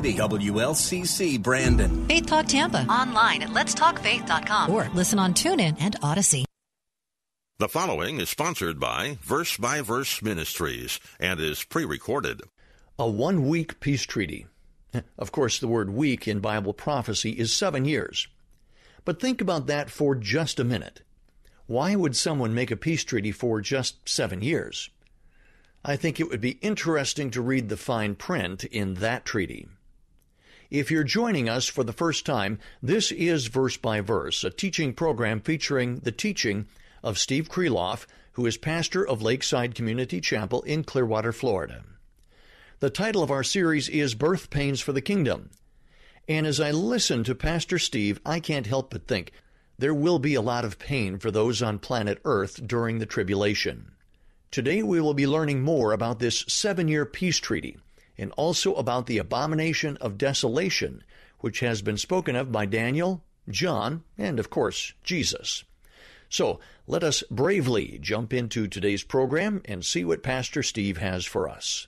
The WLCC Brandon. Faith Talk Tampa. Online at letstalkfaith.com. Or listen on TuneIn and Odyssey. The following is sponsored by Verse by Verse Ministries and is pre recorded. A one week peace treaty. Of course, the word week in Bible prophecy is seven years. But think about that for just a minute. Why would someone make a peace treaty for just seven years? I think it would be interesting to read the fine print in that treaty. If you're joining us for the first time, this is Verse by Verse, a teaching program featuring the teaching of Steve Kreloff, who is pastor of Lakeside Community Chapel in Clearwater, Florida. The title of our series is Birth Pains for the Kingdom. And as I listen to Pastor Steve, I can't help but think there will be a lot of pain for those on planet Earth during the tribulation. Today we will be learning more about this seven year peace treaty and also about the abomination of desolation, which has been spoken of by Daniel, John, and of course, Jesus. So let us bravely jump into today's program and see what Pastor Steve has for us.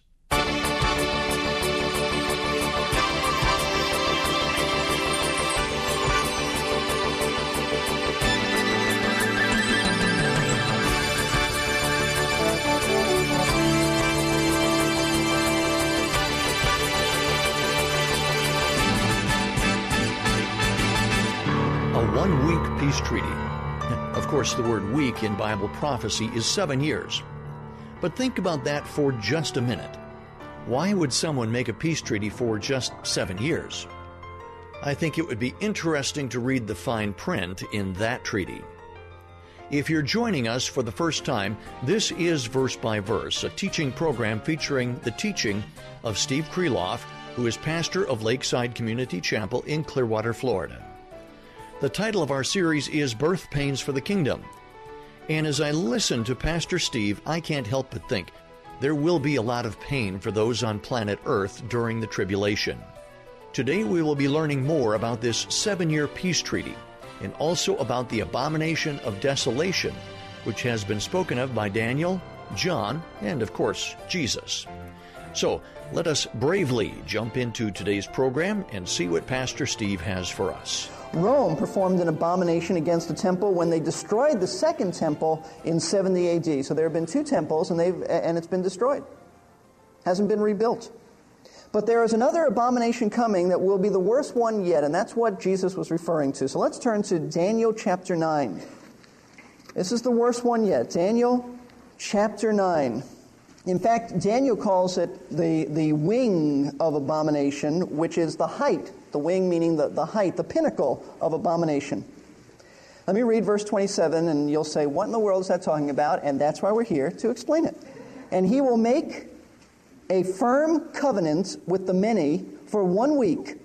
One week peace treaty. Of course, the word week in Bible prophecy is seven years. But think about that for just a minute. Why would someone make a peace treaty for just seven years? I think it would be interesting to read the fine print in that treaty. If you're joining us for the first time, this is Verse by Verse, a teaching program featuring the teaching of Steve Kreloff, who is pastor of Lakeside Community Chapel in Clearwater, Florida. The title of our series is Birth Pains for the Kingdom. And as I listen to Pastor Steve, I can't help but think there will be a lot of pain for those on planet Earth during the tribulation. Today we will be learning more about this seven year peace treaty and also about the abomination of desolation, which has been spoken of by Daniel, John, and of course, Jesus. So let us bravely jump into today's program and see what Pastor Steve has for us. Rome performed an abomination against the temple when they destroyed the second temple in 70 AD. So there have been two temples, and, they've, and it's been destroyed. Hasn't been rebuilt. But there is another abomination coming that will be the worst one yet, and that's what Jesus was referring to. So let's turn to Daniel chapter 9. This is the worst one yet. Daniel chapter 9. In fact, Daniel calls it the, the wing of abomination, which is the height. The wing meaning the, the height, the pinnacle of abomination. Let me read verse 27, and you'll say, What in the world is that talking about? And that's why we're here to explain it. And he will make a firm covenant with the many for one week.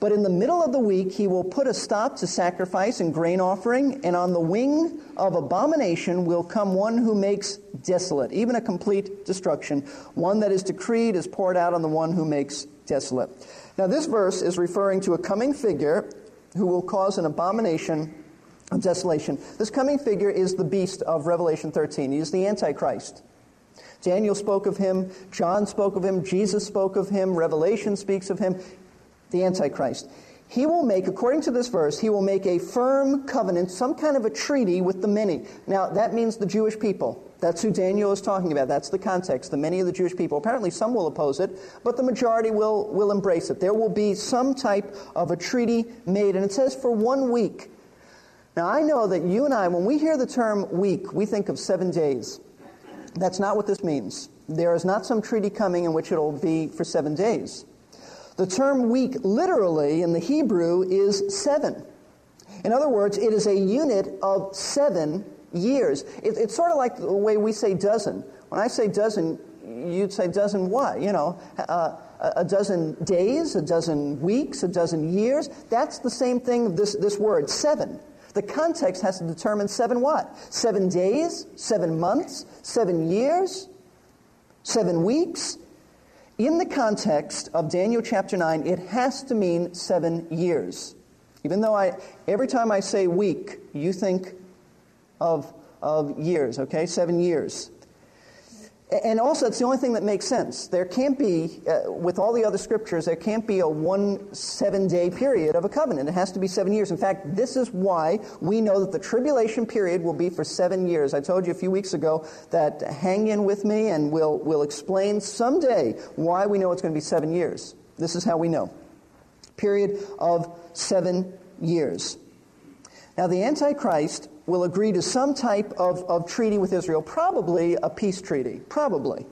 But in the middle of the week, he will put a stop to sacrifice and grain offering, and on the wing of abomination will come one who makes desolate, even a complete destruction. One that is decreed is poured out on the one who makes desolate. Now, this verse is referring to a coming figure who will cause an abomination of desolation. This coming figure is the beast of Revelation 13. He is the Antichrist. Daniel spoke of him, John spoke of him, Jesus spoke of him, Revelation speaks of him the Antichrist. He will make, according to this verse, he will make a firm covenant, some kind of a treaty with the many. Now, that means the Jewish people. That's who Daniel is talking about. That's the context. The many of the Jewish people. Apparently, some will oppose it, but the majority will, will embrace it. There will be some type of a treaty made, and it says for one week. Now, I know that you and I, when we hear the term week, we think of seven days. That's not what this means. There is not some treaty coming in which it will be for seven days. The term week literally in the Hebrew is seven. In other words, it is a unit of seven years. It, it's sort of like the way we say dozen. When I say dozen, you'd say dozen what? You know, uh, a dozen days, a dozen weeks, a dozen years. That's the same thing, this, this word, seven. The context has to determine seven what? Seven days, seven months, seven years, seven weeks. In the context of Daniel chapter 9, it has to mean seven years. Even though I, every time I say week, you think of, of years, okay? Seven years. And also, it's the only thing that makes sense. There can't be, uh, with all the other scriptures, there can't be a one seven day period of a covenant. It has to be seven years. In fact, this is why we know that the tribulation period will be for seven years. I told you a few weeks ago that hang in with me and we'll, we'll explain someday why we know it's going to be seven years. This is how we know. Period of seven years. Now, the Antichrist will agree to some type of, of treaty with Israel, probably a peace treaty, probably.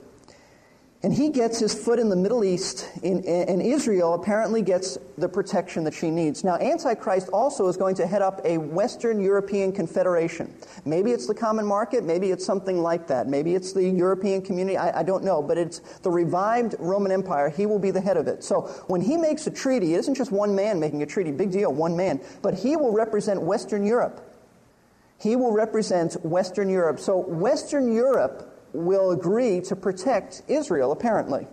And he gets his foot in the Middle East, in, and Israel apparently gets the protection that she needs. Now, Antichrist also is going to head up a Western European confederation. Maybe it's the common market, maybe it's something like that. Maybe it's the European community, I, I don't know. But it's the revived Roman Empire. He will be the head of it. So when he makes a treaty, it isn't just one man making a treaty, big deal, one man. But he will represent Western Europe. He will represent Western Europe. So Western Europe will agree to protect Israel, apparently.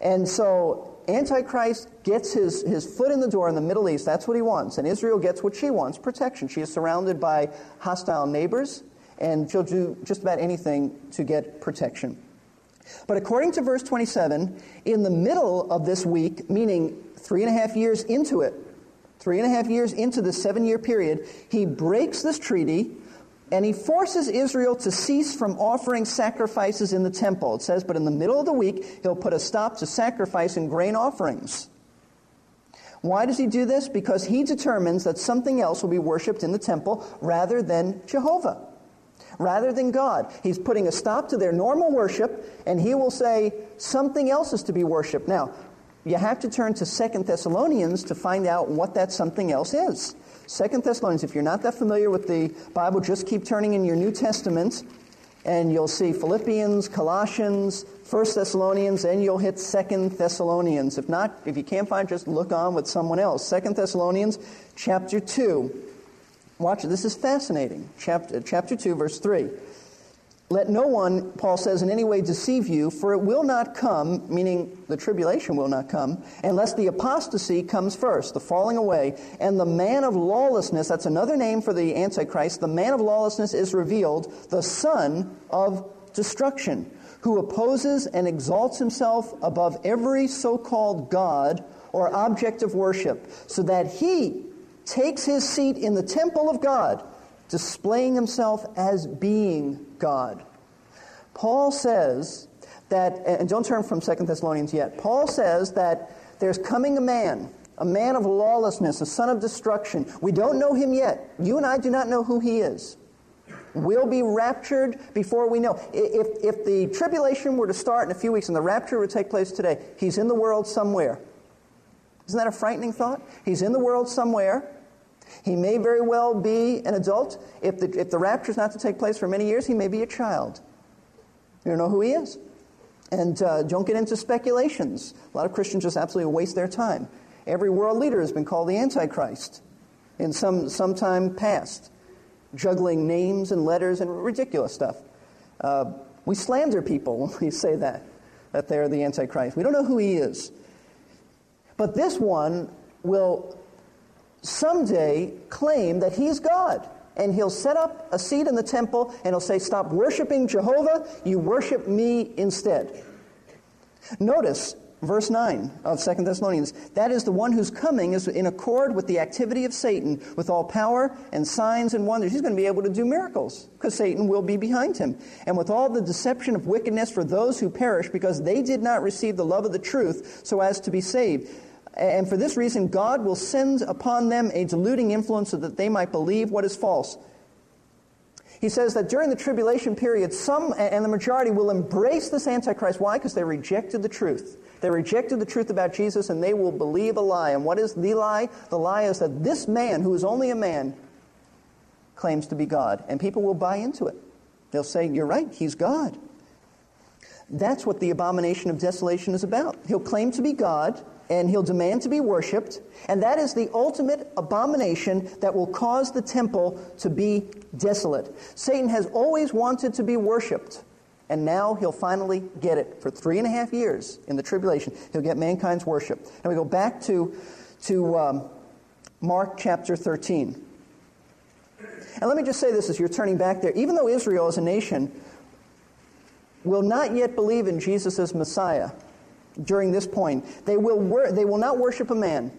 And so Antichrist gets his, his foot in the door in the Middle East. That's what he wants. And Israel gets what she wants protection. She is surrounded by hostile neighbors, and she'll do just about anything to get protection. But according to verse 27, in the middle of this week, meaning three and a half years into it, three and a half years into the seven year period, he breaks this treaty and he forces Israel to cease from offering sacrifices in the temple. It says, but in the middle of the week, he'll put a stop to sacrifice and grain offerings. Why does he do this? Because he determines that something else will be worshiped in the temple rather than Jehovah, rather than God. He's putting a stop to their normal worship, and he will say something else is to be worshiped. Now, you have to turn to Second Thessalonians to find out what that something else is. Second Thessalonians, if you're not that familiar with the Bible, just keep turning in your New Testament and you'll see Philippians, Colossians, First Thessalonians, and you'll hit Second Thessalonians. If not, if you can't find, just look on with someone else. Second Thessalonians, chapter two. Watch. This is fascinating. Chapter, chapter two, verse three. Let no one, Paul says, in any way deceive you, for it will not come, meaning the tribulation will not come, unless the apostasy comes first, the falling away, and the man of lawlessness, that's another name for the Antichrist, the man of lawlessness is revealed, the son of destruction, who opposes and exalts himself above every so called God or object of worship, so that he takes his seat in the temple of God displaying himself as being God. Paul says that, and don't turn from Second Thessalonians yet, Paul says that there's coming a man, a man of lawlessness, a son of destruction. We don't know him yet. You and I do not know who he is. We'll be raptured before we know. If, if the tribulation were to start in a few weeks and the rapture would take place today, he's in the world somewhere. Isn't that a frightening thought? He's in the world somewhere. He may very well be an adult. If the, if the rapture is not to take place for many years, he may be a child. You don't know who he is. And uh, don't get into speculations. A lot of Christians just absolutely waste their time. Every world leader has been called the Antichrist in some, some time past, juggling names and letters and ridiculous stuff. Uh, we slander people when we say that, that they're the Antichrist. We don't know who he is. But this one will someday claim that he's God. And he'll set up a seat in the temple and he'll say, Stop worshiping Jehovah, you worship me instead. Notice verse 9 of 2 Thessalonians. That is the one whose coming is in accord with the activity of Satan, with all power and signs and wonders. He's going to be able to do miracles because Satan will be behind him. And with all the deception of wickedness for those who perish because they did not receive the love of the truth so as to be saved. And for this reason, God will send upon them a deluding influence so that they might believe what is false. He says that during the tribulation period, some and the majority will embrace this Antichrist. Why? Because they rejected the truth. They rejected the truth about Jesus and they will believe a lie. And what is the lie? The lie is that this man, who is only a man, claims to be God. And people will buy into it. They'll say, You're right, he's God. That's what the abomination of desolation is about. He'll claim to be God, and he'll demand to be worshiped, and that is the ultimate abomination that will cause the temple to be desolate. Satan has always wanted to be worshiped, and now he'll finally get it. For three and a half years in the tribulation, he'll get mankind's worship. And we go back to, to um, Mark chapter 13. And let me just say this as you're turning back there. Even though Israel as a nation will not yet believe in Jesus as Messiah, during this point. They will, wor- they will not worship a man.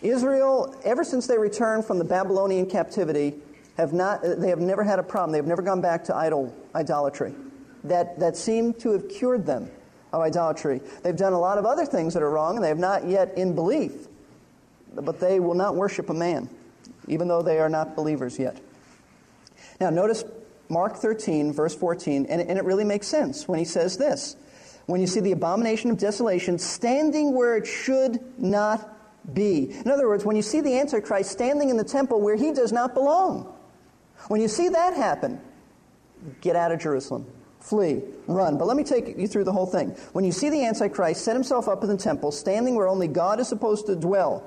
Israel, ever since they returned from the Babylonian captivity, have not, they have never had a problem. They have never gone back to idol, idolatry. That, that seemed to have cured them of idolatry. They've done a lot of other things that are wrong, and they have not yet in belief. But they will not worship a man, even though they are not believers yet. Now, notice Mark 13, verse 14, and, and it really makes sense when he says this when you see the abomination of desolation standing where it should not be. In other words, when you see the Antichrist standing in the temple where he does not belong, when you see that happen, get out of Jerusalem. Flee, run. But let me take you through the whole thing. When you see the Antichrist set himself up in the temple, standing where only God is supposed to dwell,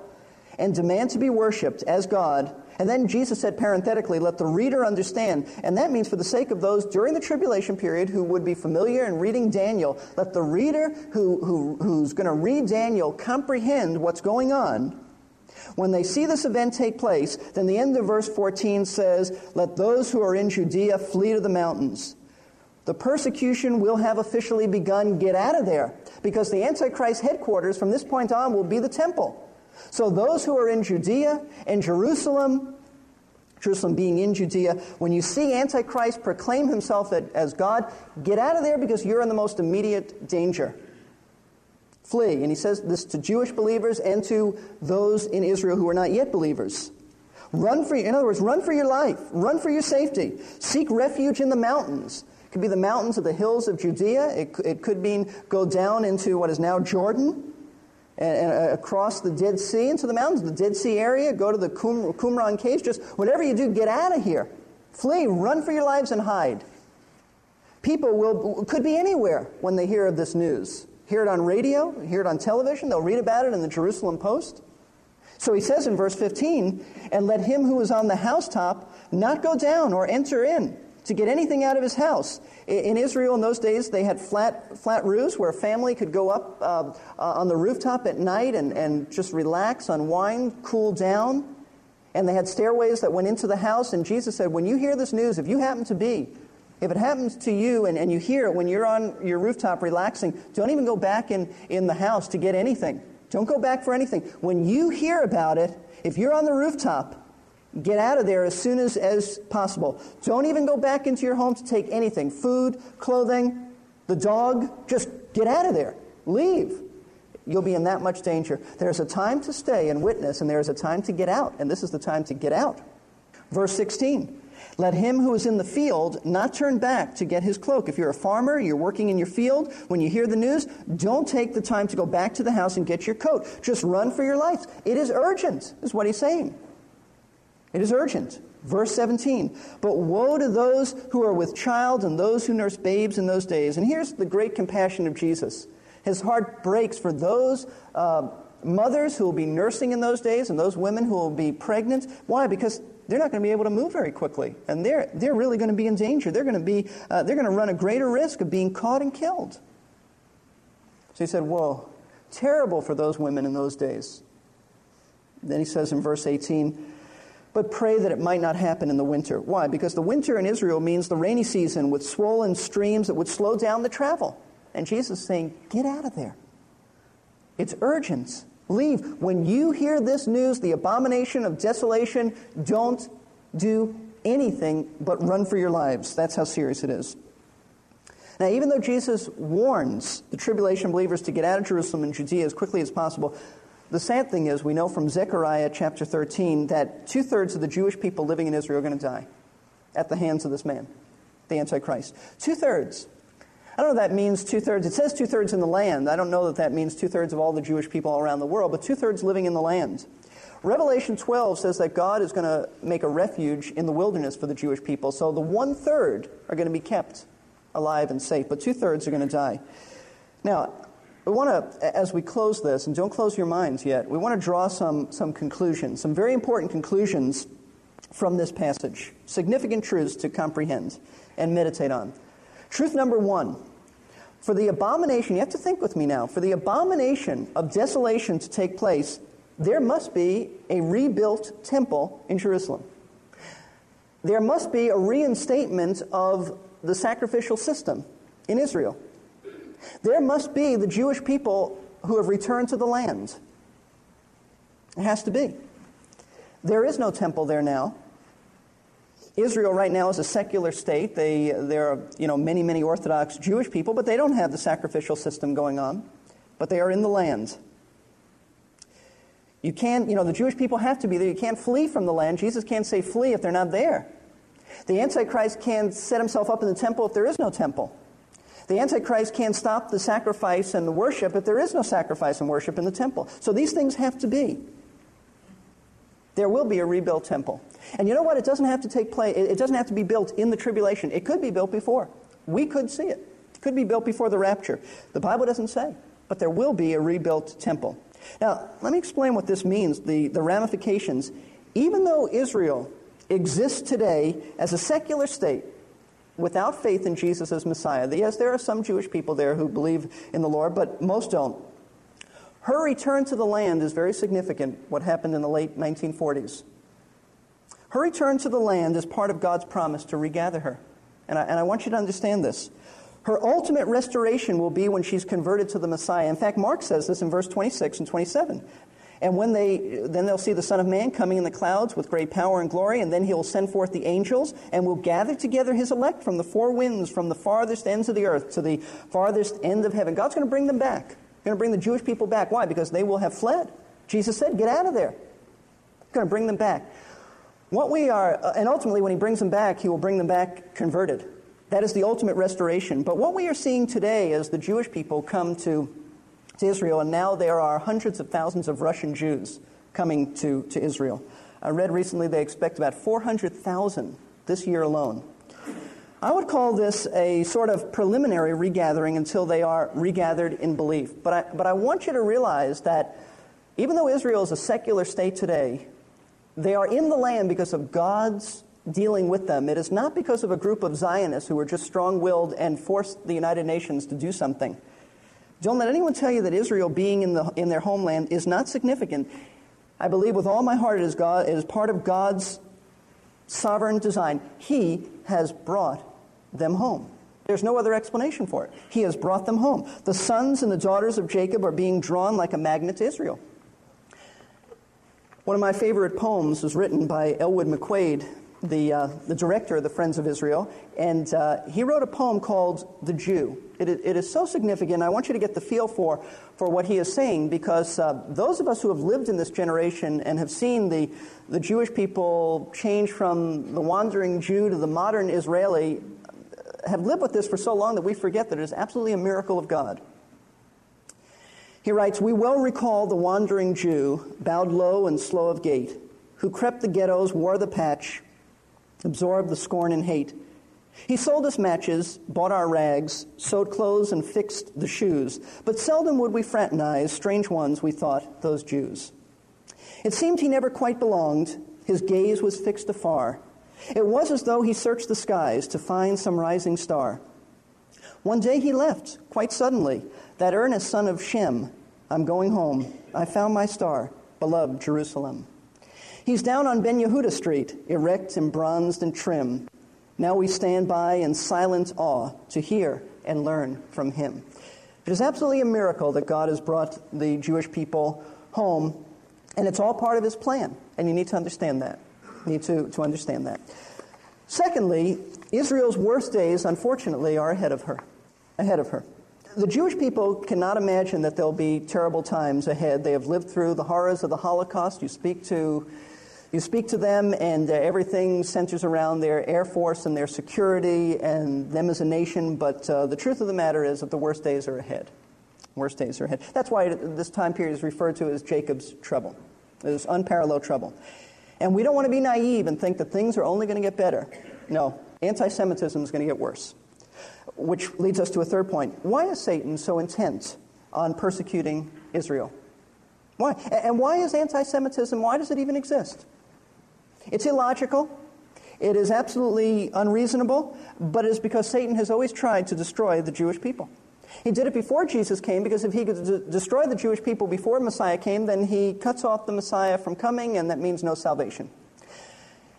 and demand to be worshipped as God, and then Jesus said parenthetically, let the reader understand. And that means for the sake of those during the tribulation period who would be familiar in reading Daniel, let the reader who, who, who's going to read Daniel comprehend what's going on. When they see this event take place, then the end of verse 14 says, Let those who are in Judea flee to the mountains. The persecution will have officially begun. Get out of there. Because the Antichrist headquarters from this point on will be the temple. So those who are in Judea and Jerusalem, Jerusalem being in Judea, when you see Antichrist proclaim himself as God, get out of there because you're in the most immediate danger. Flee. And he says this to Jewish believers and to those in Israel who are not yet believers. Run for, in other words, run for your life. Run for your safety. Seek refuge in the mountains. It could be the mountains of the hills of Judea. It, it could mean go down into what is now Jordan and, and across the Dead Sea into the mountains, the Dead Sea area, go to the Qum, Qumran caves. Just whatever you do, get out of here. Flee, run for your lives, and hide. People will, could be anywhere when they hear of this news. Hear it on radio, hear it on television, they'll read about it in the Jerusalem Post. So he says in verse 15, and let him who is on the housetop not go down or enter in to get anything out of his house. In Israel in those days, they had flat, flat roofs where a family could go up uh, uh, on the rooftop at night and, and just relax, unwind, cool down. And they had stairways that went into the house. And Jesus said, When you hear this news, if you happen to be, if it happens to you and, and you hear it when you're on your rooftop relaxing, don't even go back in, in the house to get anything. Don't go back for anything. When you hear about it, if you're on the rooftop, Get out of there as soon as, as possible. Don't even go back into your home to take anything food, clothing, the dog. Just get out of there. Leave. You'll be in that much danger. There's a time to stay and witness, and there's a time to get out, and this is the time to get out. Verse 16. Let him who is in the field not turn back to get his cloak. If you're a farmer, you're working in your field, when you hear the news, don't take the time to go back to the house and get your coat. Just run for your life. It is urgent, is what he's saying. It is urgent. Verse 17. But woe to those who are with child and those who nurse babes in those days. And here's the great compassion of Jesus. His heart breaks for those uh, mothers who will be nursing in those days and those women who will be pregnant. Why? Because they're not going to be able to move very quickly. And they're, they're really going to be in danger. They're going to, be, uh, they're going to run a greater risk of being caught and killed. So he said, Whoa, terrible for those women in those days. Then he says in verse 18, but pray that it might not happen in the winter. Why? Because the winter in Israel means the rainy season with swollen streams that would slow down the travel. And Jesus is saying, get out of there. It's urgent. Leave. When you hear this news, the abomination of desolation, don't do anything but run for your lives. That's how serious it is. Now, even though Jesus warns the tribulation believers to get out of Jerusalem and Judea as quickly as possible, the sad thing is, we know from Zechariah chapter 13 that two thirds of the Jewish people living in Israel are going to die at the hands of this man, the Antichrist. Two thirds. I don't know if that means two thirds. It says two thirds in the land. I don't know that that means two thirds of all the Jewish people all around the world, but two thirds living in the land. Revelation 12 says that God is going to make a refuge in the wilderness for the Jewish people, so the one third are going to be kept alive and safe, but two thirds are going to die. Now, we want to, as we close this, and don't close your minds yet, we want to draw some, some conclusions, some very important conclusions from this passage. Significant truths to comprehend and meditate on. Truth number one for the abomination, you have to think with me now, for the abomination of desolation to take place, there must be a rebuilt temple in Jerusalem. There must be a reinstatement of the sacrificial system in Israel. There must be the Jewish people who have returned to the land. It has to be. There is no temple there now. Israel right now is a secular state. They, there are you know, many, many Orthodox Jewish people, but they don't have the sacrificial system going on. But they are in the land. You can't, you know, the Jewish people have to be there. You can't flee from the land. Jesus can't say flee if they're not there. The Antichrist can't set himself up in the temple if there is no temple. The Antichrist can't stop the sacrifice and the worship if there is no sacrifice and worship in the temple. So these things have to be. There will be a rebuilt temple. And you know what? It doesn't have to take place, it doesn't have to be built in the tribulation. It could be built before. We could see it. It could be built before the rapture. The Bible doesn't say. But there will be a rebuilt temple. Now, let me explain what this means, the, the ramifications. Even though Israel exists today as a secular state, without faith in Jesus as Messiah. Yes, there are some Jewish people there who believe in the Lord, but most don't. Her return to the land is very significant, what happened in the late 1940s. Her return to the land is part of God's promise to regather her. And I, and I want you to understand this. Her ultimate restoration will be when she's converted to the Messiah. In fact, Mark says this in verse 26 and 27. And when they, then they'll see the Son of Man coming in the clouds with great power and glory, and then he'll send forth the angels, and will gather together his elect from the four winds, from the farthest ends of the earth to the farthest end of heaven. God's going to bring them back. He's going to bring the Jewish people back. Why? Because they will have fled. Jesus said, Get out of there. He's going to bring them back. What we are, uh, and ultimately, when he brings them back, he will bring them back converted. That is the ultimate restoration. But what we are seeing today as the Jewish people come to to Israel, and now there are hundreds of thousands of Russian Jews coming to, to Israel. I read recently they expect about 400,000 this year alone. I would call this a sort of preliminary regathering until they are regathered in belief. But I, but I want you to realize that even though Israel is a secular state today, they are in the land because of God's dealing with them. It is not because of a group of Zionists who were just strong willed and forced the United Nations to do something. Don't let anyone tell you that Israel being in, the, in their homeland is not significant. I believe with all my heart it is, God, it is part of God's sovereign design. He has brought them home. There's no other explanation for it. He has brought them home. The sons and the daughters of Jacob are being drawn like a magnet to Israel. One of my favorite poems was written by Elwood McQuaid the, uh, the director of the Friends of Israel, and uh, he wrote a poem called The Jew. It, it is so significant. I want you to get the feel for, for what he is saying because uh, those of us who have lived in this generation and have seen the, the Jewish people change from the wandering Jew to the modern Israeli have lived with this for so long that we forget that it is absolutely a miracle of God. He writes, We well recall the wandering Jew, bowed low and slow of gait, who crept the ghettos, wore the patch, absorbed the scorn and hate. He sold us matches, bought our rags, sewed clothes, and fixed the shoes. But seldom would we fraternize, strange ones, we thought, those Jews. It seemed he never quite belonged. His gaze was fixed afar. It was as though he searched the skies to find some rising star. One day he left, quite suddenly, that earnest son of Shem. I'm going home. I found my star, beloved Jerusalem. He's down on Ben Yehuda Street, erect and bronzed and trim. Now we stand by in silent awe to hear and learn from him. It is absolutely a miracle that God has brought the Jewish people home, and it's all part of his plan, and you need to understand that. You need to, to understand that. Secondly, Israel's worst days, unfortunately, are ahead of her. Ahead of her. The Jewish people cannot imagine that there'll be terrible times ahead. They have lived through the horrors of the Holocaust. You speak to you speak to them, and uh, everything centers around their air force and their security and them as a nation. But uh, the truth of the matter is that the worst days are ahead. Worst days are ahead. That's why this time period is referred to as Jacob's trouble. It's unparalleled trouble. And we don't want to be naive and think that things are only going to get better. No, anti Semitism is going to get worse. Which leads us to a third point. Why is Satan so intent on persecuting Israel? Why? And why is anti Semitism, why does it even exist? It's illogical. It is absolutely unreasonable, but it is because Satan has always tried to destroy the Jewish people. He did it before Jesus came because if he could d- destroy the Jewish people before Messiah came, then he cuts off the Messiah from coming, and that means no salvation.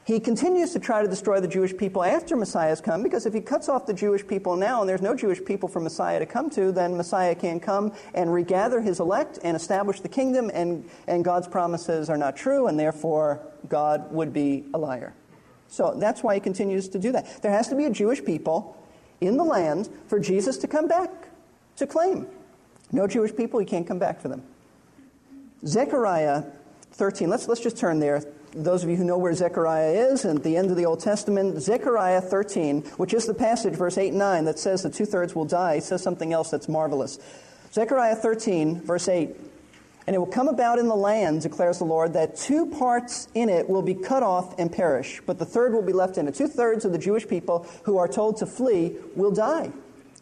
He continues to try to destroy the Jewish people after Messiah has come because if he cuts off the Jewish people now and there's no Jewish people for Messiah to come to, then Messiah can't come and regather his elect and establish the kingdom, and, and God's promises are not true, and therefore God would be a liar. So that's why he continues to do that. There has to be a Jewish people in the land for Jesus to come back to claim. No Jewish people, he can't come back for them. Zechariah 13, let's, let's just turn there those of you who know where Zechariah is, at the end of the Old Testament, Zechariah 13, which is the passage, verse 8 and 9, that says that two thirds will die, says something else that's marvelous. Zechariah 13, verse 8. And it will come about in the land, declares the Lord, that two parts in it will be cut off and perish, but the third will be left in it. Two thirds of the Jewish people who are told to flee will die.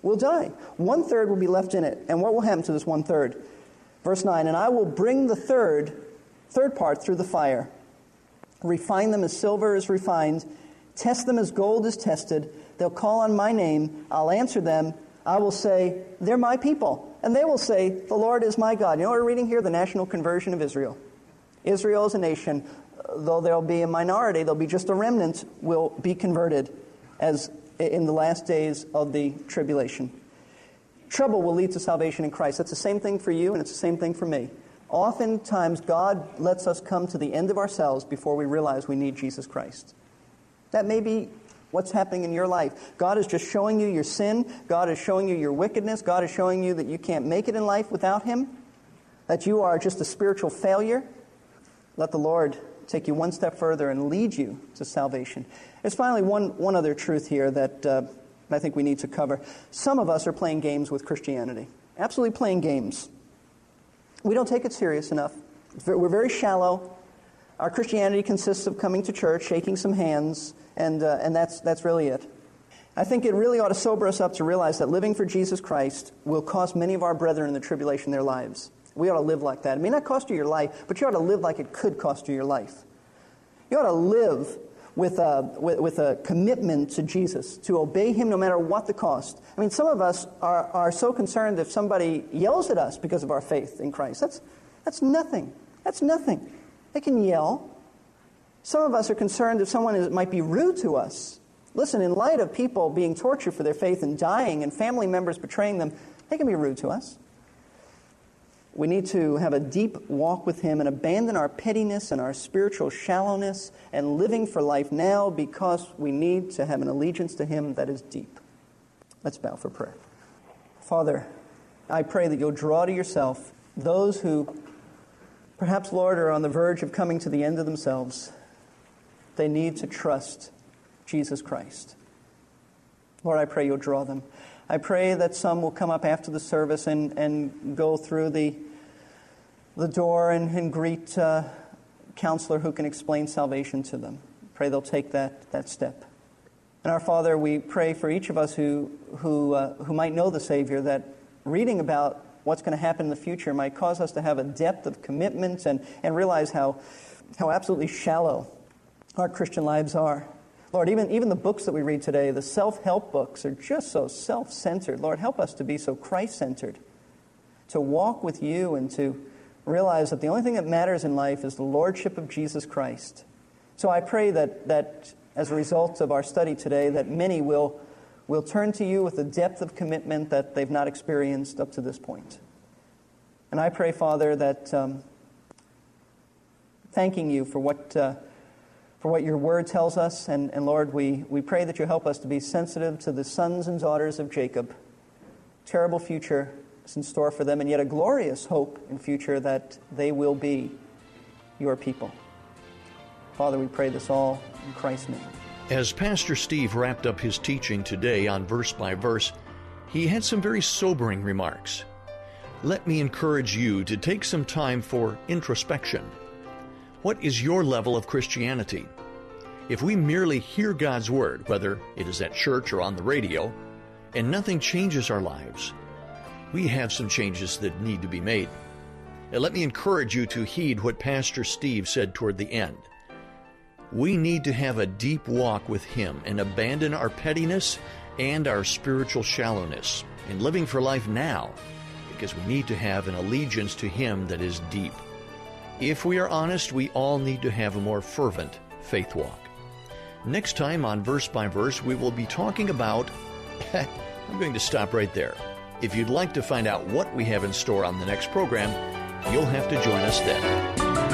Will die. One third will be left in it. And what will happen to this one third? Verse 9 And I will bring the third, third part through the fire refine them as silver is refined, test them as gold is tested. They'll call on my name, I'll answer them. I will say, They're my people. And they will say, The Lord is my God. You know what we're reading here? The national conversion of Israel. Israel is a nation, though there'll be a minority, there'll be just a remnant, will be converted as in the last days of the tribulation. Trouble will lead to salvation in Christ. That's the same thing for you, and it's the same thing for me. Oftentimes, God lets us come to the end of ourselves before we realize we need Jesus Christ. That may be what's happening in your life. God is just showing you your sin. God is showing you your wickedness. God is showing you that you can't make it in life without Him, that you are just a spiritual failure. Let the Lord take you one step further and lead you to salvation. There's finally one, one other truth here that uh, I think we need to cover. Some of us are playing games with Christianity, absolutely playing games. We don't take it serious enough. We're very shallow. Our Christianity consists of coming to church, shaking some hands, and, uh, and that's, that's really it. I think it really ought to sober us up to realize that living for Jesus Christ will cost many of our brethren in the tribulation their lives. We ought to live like that. It may not cost you your life, but you ought to live like it could cost you your life. You ought to live with a, with, with, a commitment to Jesus, to obey Him no matter what the cost. I mean, some of us are, are so concerned if somebody yells at us because of our faith in Christ. That's, that's nothing. That's nothing. They can yell. Some of us are concerned if someone is, might be rude to us. Listen, in light of people being tortured for their faith and dying and family members betraying them, they can be rude to us. We need to have a deep walk with Him and abandon our pettiness and our spiritual shallowness and living for life now because we need to have an allegiance to Him that is deep. Let's bow for prayer. Father, I pray that you'll draw to yourself those who, perhaps, Lord, are on the verge of coming to the end of themselves. They need to trust Jesus Christ. Lord, I pray you'll draw them. I pray that some will come up after the service and, and go through the, the door and, and greet a counselor who can explain salvation to them. Pray they'll take that, that step. And our Father, we pray for each of us who, who, uh, who might know the Savior that reading about what's going to happen in the future might cause us to have a depth of commitment and, and realize how, how absolutely shallow our Christian lives are. Lord, even, even the books that we read today, the self help books, are just so self centered. Lord, help us to be so Christ centered, to walk with you and to realize that the only thing that matters in life is the Lordship of Jesus Christ. So I pray that, that as a result of our study today, that many will, will turn to you with a depth of commitment that they've not experienced up to this point. And I pray, Father, that um, thanking you for what. Uh, for what your word tells us. And, and Lord, we, we pray that you help us to be sensitive to the sons and daughters of Jacob. Terrible future is in store for them, and yet a glorious hope in future that they will be your people. Father, we pray this all in Christ's name. As Pastor Steve wrapped up his teaching today on verse by verse, he had some very sobering remarks. Let me encourage you to take some time for introspection. What is your level of Christianity? If we merely hear God's Word, whether it is at church or on the radio, and nothing changes our lives, we have some changes that need to be made. And let me encourage you to heed what Pastor Steve said toward the end. We need to have a deep walk with Him and abandon our pettiness and our spiritual shallowness in living for life now because we need to have an allegiance to Him that is deep. If we are honest, we all need to have a more fervent faith walk. Next time on Verse by Verse, we will be talking about. I'm going to stop right there. If you'd like to find out what we have in store on the next program, you'll have to join us then.